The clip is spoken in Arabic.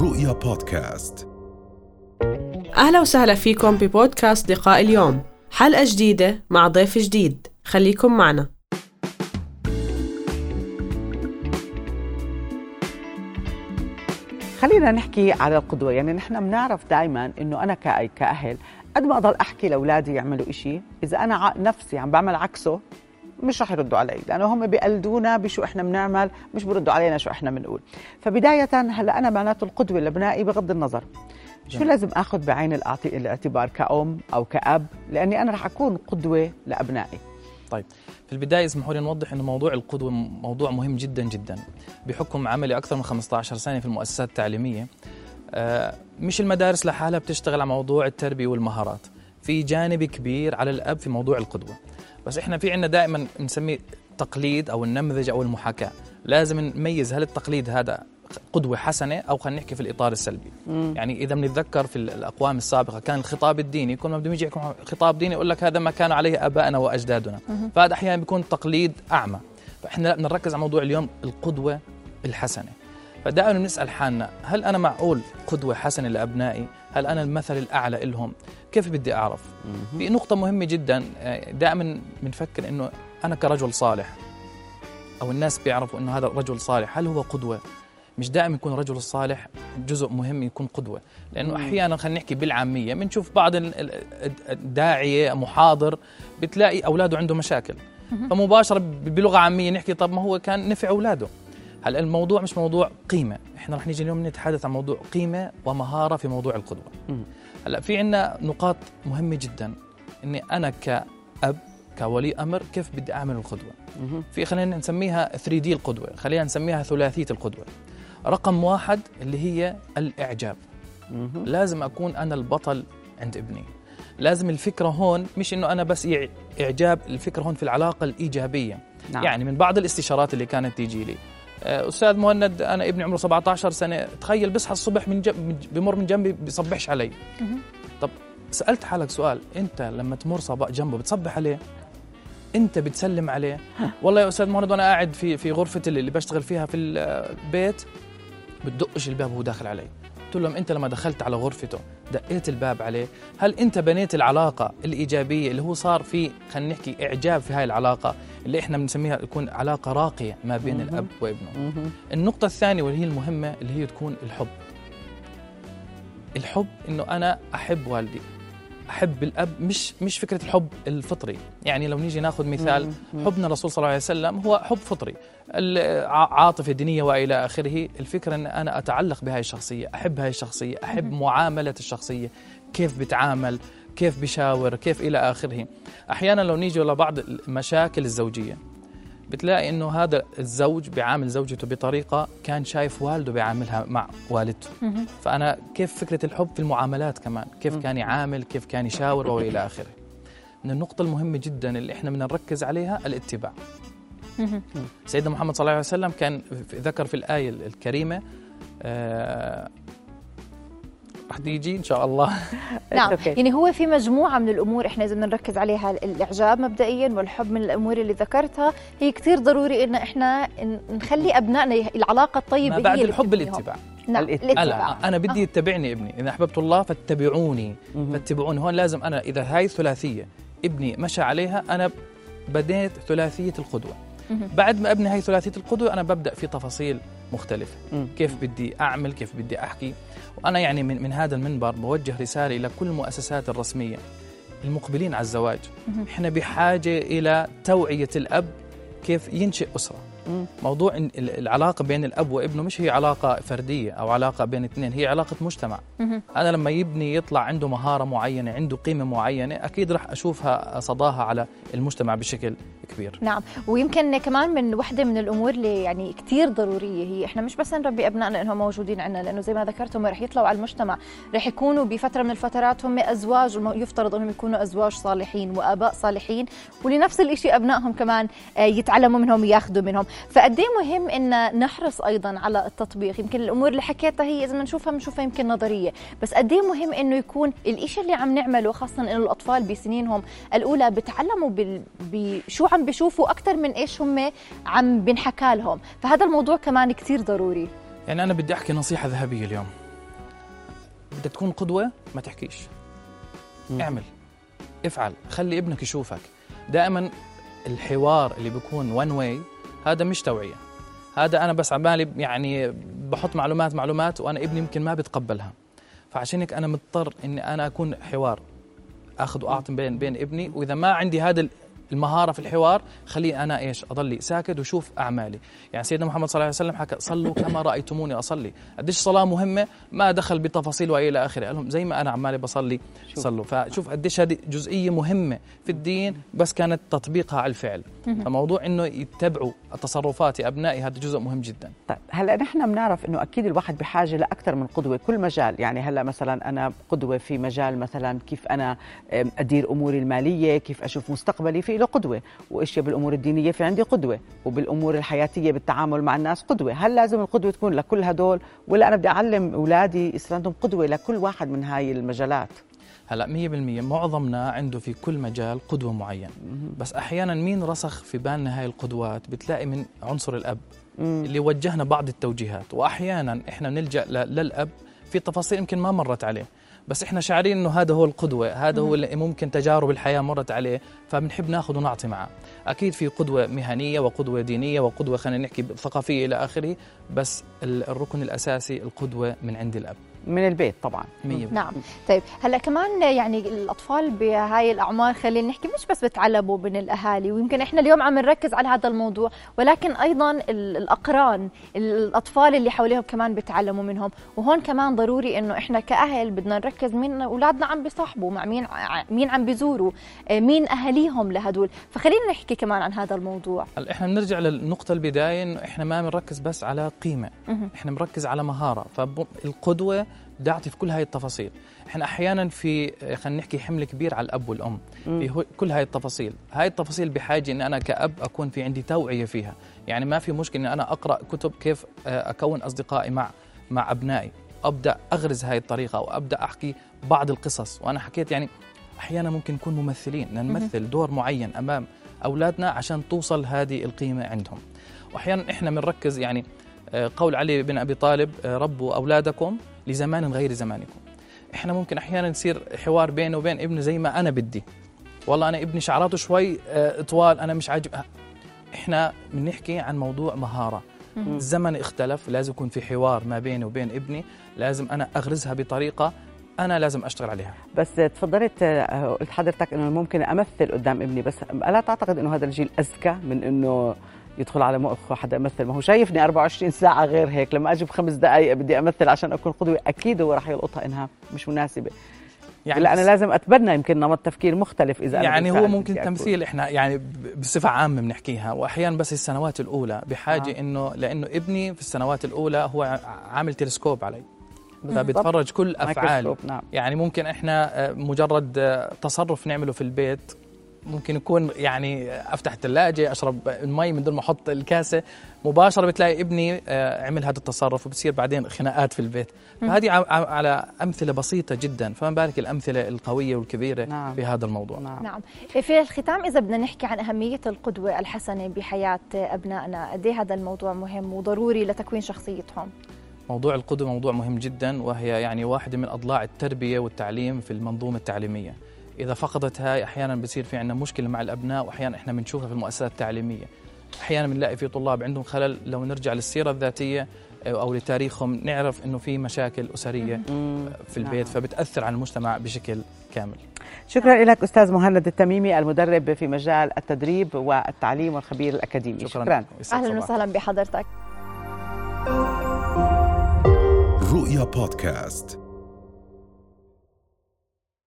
رؤيا بودكاست. أهلا وسهلا فيكم ببودكاست لقاء اليوم. حلقة جديدة مع ضيف جديد. خليكم معنا. خلينا نحكي على القدوة. يعني نحن بنعرف دائما إنه أنا كأي كأهل قد ما أضل أحكي لأولادي يعملوا إشي. إذا أنا ع- نفسي عم بعمل عكسه مش رح يردوا علي لأنه هم بيقلدونا بشو إحنا بنعمل مش بيردوا علينا شو إحنا بنقول. فبداية هلأ أنا معناته القدوة لابنائي بغض النظر شو لازم آخذ بعين الاعتبار كأم أو كأب؟ لأني أنا رح أكون قدوة لأبنائي. طيب في البداية اسمحوا لي نوضح أنه موضوع القدوة موضوع مهم جدا جدا بحكم عملي أكثر من 15 سنة في المؤسسات التعليمية. آه، مش المدارس لحالها بتشتغل على موضوع التربية والمهارات. في جانب كبير على الأب في موضوع القدوة. بس إحنا في عنا دائما بنسميه تقليد أو النمذجة أو المحاكاة. لازم نميز هل التقليد هذا قدوة حسنة أو خلينا نحكي في الإطار السلبي. يعني إذا بنتذكر في الأقوام السابقة كان الخطاب الديني كل ما بده يجي خطاب ديني يقول لك هذا ما كان عليه آبائنا وأجدادنا. فهذا أحيانا بيكون تقليد أعمى. فإحنا لا بدنا نركز على موضوع اليوم القدوة الحسنة. فدائما بنسأل حالنا هل أنا معقول قدوة حسنة لأبنائي؟ هل أنا المثل الأعلى لهم كيف بدي أعرف؟ في نقطة مهمة جدا آه، دائما بنفكر إنه أنا كرجل صالح أو الناس بيعرفوا إنه هذا رجل صالح هل هو قدوة؟ مش دائما يكون الرجل الصالح جزء مهم يكون قدوة لأنه أحيانا خلينا نحكي بالعامية بنشوف بعض ال- ال- الداعية محاضر بتلاقي أولاده عنده مشاكل. فمباشرة ب- بلغة عامية نحكي طب ما هو كان نفع أولاده. هلا الموضوع مش موضوع قيمة. إحنا رح نيجي اليوم نتحدث عن موضوع قيمة ومهارة في موضوع القدوة. هلأ في عنا نقاط مهمة جدا. إني أنا كأب كولي أمر كيف بدي أعمل القدوة؟ في خلينا نسميها 3 دي القدوة. خلينا نسميها ثلاثية القدوة. رقم واحد اللي هي الإعجاب. لازم أكون أنا البطل عند ابني. لازم الفكرة هون مش إنه أنا بس إعجاب الفكرة هون في العلاقة الإيجابية. نعم. يعني من بعض الاستشارات اللي كانت تيجي لي. آه، أستاذ مهند أنا ابني عمره 17 سنة. تخيل بيصحى الصبح من جنب بمر من جنبي بيصبحش علي. طب سألت حالك سؤال أنت لما تمر صباح جنبه بتصبح عليه؟ أنت بتسلم عليه؟ والله يا أستاذ مهند وأنا قاعد في في غرفة اللي اللي بشتغل فيها في البيت بتدقش الباب وهو داخل علي. قلت لهم أنت لما دخلت على غرفته دقيت الباب عليه. هل انت بنيت العلاقة الإيجابية اللي هو صار في خلينا نحكي إعجاب في هاي العلاقة اللي إحنا بنسميها تكون علاقة راقية ما بين الأب وابنه؟ النقطة الثانية واللي هي المهمة اللي هي تكون الحب. الحب إنه أنا أحب والدي. احب الأب مش مش فكرة الحب الفطري. يعني لو نيجي ناخذ مثال حبنا الرسول صلى الله عليه وسلم هو حب فطري. عاطفة دينية وإلى آخره. الفكرة إن أنا أتعلق بهاي الشخصية أحب هاي الشخصية أحب معاملة الشخصية. كيف بتعامل؟ كيف بشاور؟ كيف إلى آخره؟ أحيانا لو نيجي لبعض المشاكل الزوجية بتلاقي إنه هذا الزوج بيعامل زوجته بطريقة كان شايف والده بيعاملها مع والدته. فأنا كيف فكرة الحب في المعاملات كمان؟ كيف كان يعامل؟ كيف كان يشاور؟ وإلى آخره. من النقطة المهمة جدا اللي إحنا بدنا نركز عليها الاتباع. سيدنا محمد صلى الله عليه وسلم كان ذكر في الآية الكريمة آه رح تيجي إن شاء الله. نعم. يعني هو في مجموعة من الأمور إحنا إذا بدنا نركز عليها الإعجاب مبدئيا والحب من الأمور اللي ذكرتها. هي كتير ضروري إن إحنا ن- نخلي أبنائنا يه- العلاقة الطيبة ما هي بعد اللي الحب. الاتباع. نعم الاتباع. ألا أنا بدي يتبعني ابني. إذا أحببت الله فاتبعوني. فاتبعوني. هون لازم أنا إذا هاي ثلاثية ابني مشى عليها أنا بديت ثلاثية القدوة. بعد ما ابني هاي ثلاثية القدوة أنا ببدأ في تفاصيل مختلفة. كيف بدي أعمل كيف بدي أحكي؟ وأنا يعني من, من هذا المنبر بوجه رسالة إلى كل المؤسسات الرسمية المقبلين على الزواج. إحنا بحاجة إلى توعية الأب كيف ينشئ أسرة. موضوع إن ال- العلاقة بين الأب وابنه مش هي علاقة فردية أو علاقة بين اثنين هي علاقة مجتمع. أنا لما يبني يطلع عنده مهارة معينة عنده قيمة معينة أكيد راح أشوفها صداها على المجتمع بشكل كبير. نعم ويمكن كمان من وحدة من الأمور اللي يعني كثير ضرورية هي إحنا مش بس نربي أبنائنا إنهم موجودين عندنا لأنه زي ما ذكرت هم رح يطلعوا على المجتمع. رح يكونوا بفترة من الفترات هم أزواج يفترض إنهم يكونوا أزواج صالحين وآباء صالحين ولنفس الشيء أبنائهم كمان آه، يتعلموا منهم وياخذوا منهم. فقد مهم إن نحرص أيضا على التطبيق. يمكن الأمور اللي حكيتها هي إذا بنشوفها بنشوفها يمكن نظرية. بس قد إيه مهم إنه يكون الشيء اللي عم نعمله خاصه إنه الأطفال بسنينهم الأولى بتعلموا بال... بشو عم بيشوفوا أكثر من إيش هم عم بنحكى لهم. فهذا الموضوع كمان كثير ضروري. يعني أنا بدي أحكي نصيحة ذهبية اليوم. بدك تكون قدوة ما تحكيش. مم. اعمل. افعل. خلي ابنك يشوفك. دائما الحوار اللي بيكون وان واي هذا مش توعية. هذا أنا بس عمالي يعني بحط معلومات معلومات وأنا ابني يمكن ما بيتقبلها. فعشان هيك أنا مضطر إني أنا أكون حوار أخذ وأعطي بين بين ابني وإذا ما عندي هذا المهارة في الحوار خليني أنا إيش؟ أضلي ساكت وشوف أعمالي. يعني سيدنا محمد صلى الله عليه وسلم حكى صلوا كما رأيتموني أصلي. قديش الصلاه مهمة؟ ما دخل بتفاصيل وإلى آخره. قال لهم زي ما أنا عمالي بصلي شوف. صلوا. فشوف قديش هذه جزئية مهمة في الدين بس كانت تطبيقها على الفعل. فموضوع إنه يتبعوا تصرفات أبنائي هذا جزء مهم جدا. طيب هلأ نحن بنعرف إنه أكيد الواحد بحاجة لأكثر من قدوة كل مجال. يعني هلأ مثلا أنا قدوة في مجال مثلا كيف أنا أدير أموري المالية كيف أشوف مستقبلي. في له قدوة واشياء بالأمور الدينية؟ في عندي قدوة وبالأمور الحياتية بالتعامل مع الناس قدوة. هل لازم القدوة تكون لكل هدول؟ ولا أنا بدي أعلم أولادي يصير عندهم قدوة لكل واحد من هاي المجالات؟ هلأ 100% معظمنا عنده في كل مجال قدوة معين بس أحيانا مين رسخ في بالنا هاي القدوات؟ بتلاقي من عنصر الأب. اللي وجهنا بعض التوجيهات. واحيانا إحنا بنلجأ للأب في تفاصيل يمكن ما مرت عليه. بس إحنا شاعرين إنه هذا هو القدوة هذا هو اللي ممكن تجارب الحياة مرت عليه فبنحب ناخذ ونعطي معه. أكيد في قدوة مهنية وقدوة دينية وقدوة خلينا نحكي ثقافيه إلى آخره بس ال- الركن الأساسي القدوة من عند الأب. من البيت طبعا. 100% نعم. طيب هلا كمان يعني الأطفال بهاي الأعمار خلينا نحكي مش بس بتعلموا من الأهالي ويمكن إحنا اليوم عم نركز على هذا الموضوع ولكن أيضا ال- الأقران الأطفال اللي حواليهم كمان بيتعلموا منهم. وهون كمان ضروري إنه إحنا كأهل بدنا نركز مين أولادنا عم بيصاحبوا مع مين مين عم بيزوروا آه، مين أهاليهم لهدول. فخلينا نحكي كمان عن هذا الموضوع. هلا إحنا بنرجع للنقطة البداية إنه إحنا ما بنركز بس على قيمة، مهم. إحنا بنركز على مهارة، فالقدوة بدي اعطي في كل هاي التفاصيل، إحنا أحيانا في خلينا نحكي حمل كبير على الأب والأم. في كل هاي التفاصيل، هاي التفاصيل بحاجة إن أنا كأب أكون في عندي توعية فيها، يعني ما في مشكلة إن أنا أقرأ كتب كيف آه، أكون أصدقائي مع مع أبنائي، أبدأ أغرز هاي الطريقة أو أبدأ أحكي بعض القصص، وأنا حكيت يعني أحيانا ممكن نكون ممثلين. نمثل دور معين أمام أولادنا عشان توصل هذه القيمة عندهم. وأحيانا إحنا بنركز يعني آه، قول علي بن أبي طالب آه، ربوا أولادكم لزمان غير زمانكم. إحنا ممكن أحيانا يصير حوار بينه وبين ابنه زي ما أنا بدي. والله أنا ابني شعراته شوي آه، طوال أنا مش عاجب. إحنا بنحكي عن موضوع مهارة. الزمن اختلف لازم يكون في حوار ما بيني وبين ابني لازم أنا أغرزها بطريقة أنا لازم أشتغل عليها. بس تفضلت آه، قلت حضرتك إنه ممكن أمثل قدام ابني بس ألا تعتقد إنه هذا الجيل اذكى من إنه يدخل على مخه حدا يمثل ما هو شايفني 24 ساعة غير هيك. لما أجي بخمس دقائق بدي أمثل عشان أكون قدوة أكيد هو رح يلقطها إنها مش مناسبة. يعني لا أنا لازم أتبنى يمكن نمط تفكير مختلف إذا يعني هو ممكن. تمثيل إحنا يعني بصفة عامة بنحكيها. واحيانا بس السنوات الأولى بحاجة آه. انه لأنه ابني في السنوات الأولى هو عامل تلسكوب علي. فبيتفرج كل افعالي نعم. يعني ممكن إحنا آه، مجرد آه، تصرف نعمله في البيت ممكن يكون يعني أفتح الثلاجه أشرب المي من دون ما أحط الكاسة. مباشرة بتلاقي ابني آه، عمل هذا التصرف وبتصير بعدين خناقات في البيت. فهذه على أمثلة بسيطة جدا. فما بالك الأمثلة القوية والكبيرة نعم. في هذا الموضوع. نعم. نعم. في الختام إذا بدنا نحكي عن أهمية القدوة الحسنة بحياة أبنائنا قد إيه هذا الموضوع مهم وضروري لتكوين شخصيتهم؟ موضوع القدوة موضوع مهم جدا وهي يعني واحدة من أضلاع التربية والتعليم في المنظومة التعليمية. إذا فقدت هاي أحيانا بصير في عندنا مشكلة مع الأبناء وأحيانا إحنا بنشوفها في المؤسسات التعليمية أحيانا بنلاقي في طلاب عندهم خلل لو نرجع للسيرة الذاتية أو لتاريخهم نعرف إنه في مشاكل أسرية مم. في البيت نعم. فبتأثر على المجتمع بشكل كامل شكرا لك أستاذ مهند التميمي المدرب في مجال التدريب والتعليم والخبير الأكاديمي شكرا, شكرا. صباحك. وسهلا بحضرتك رؤيا بودكاست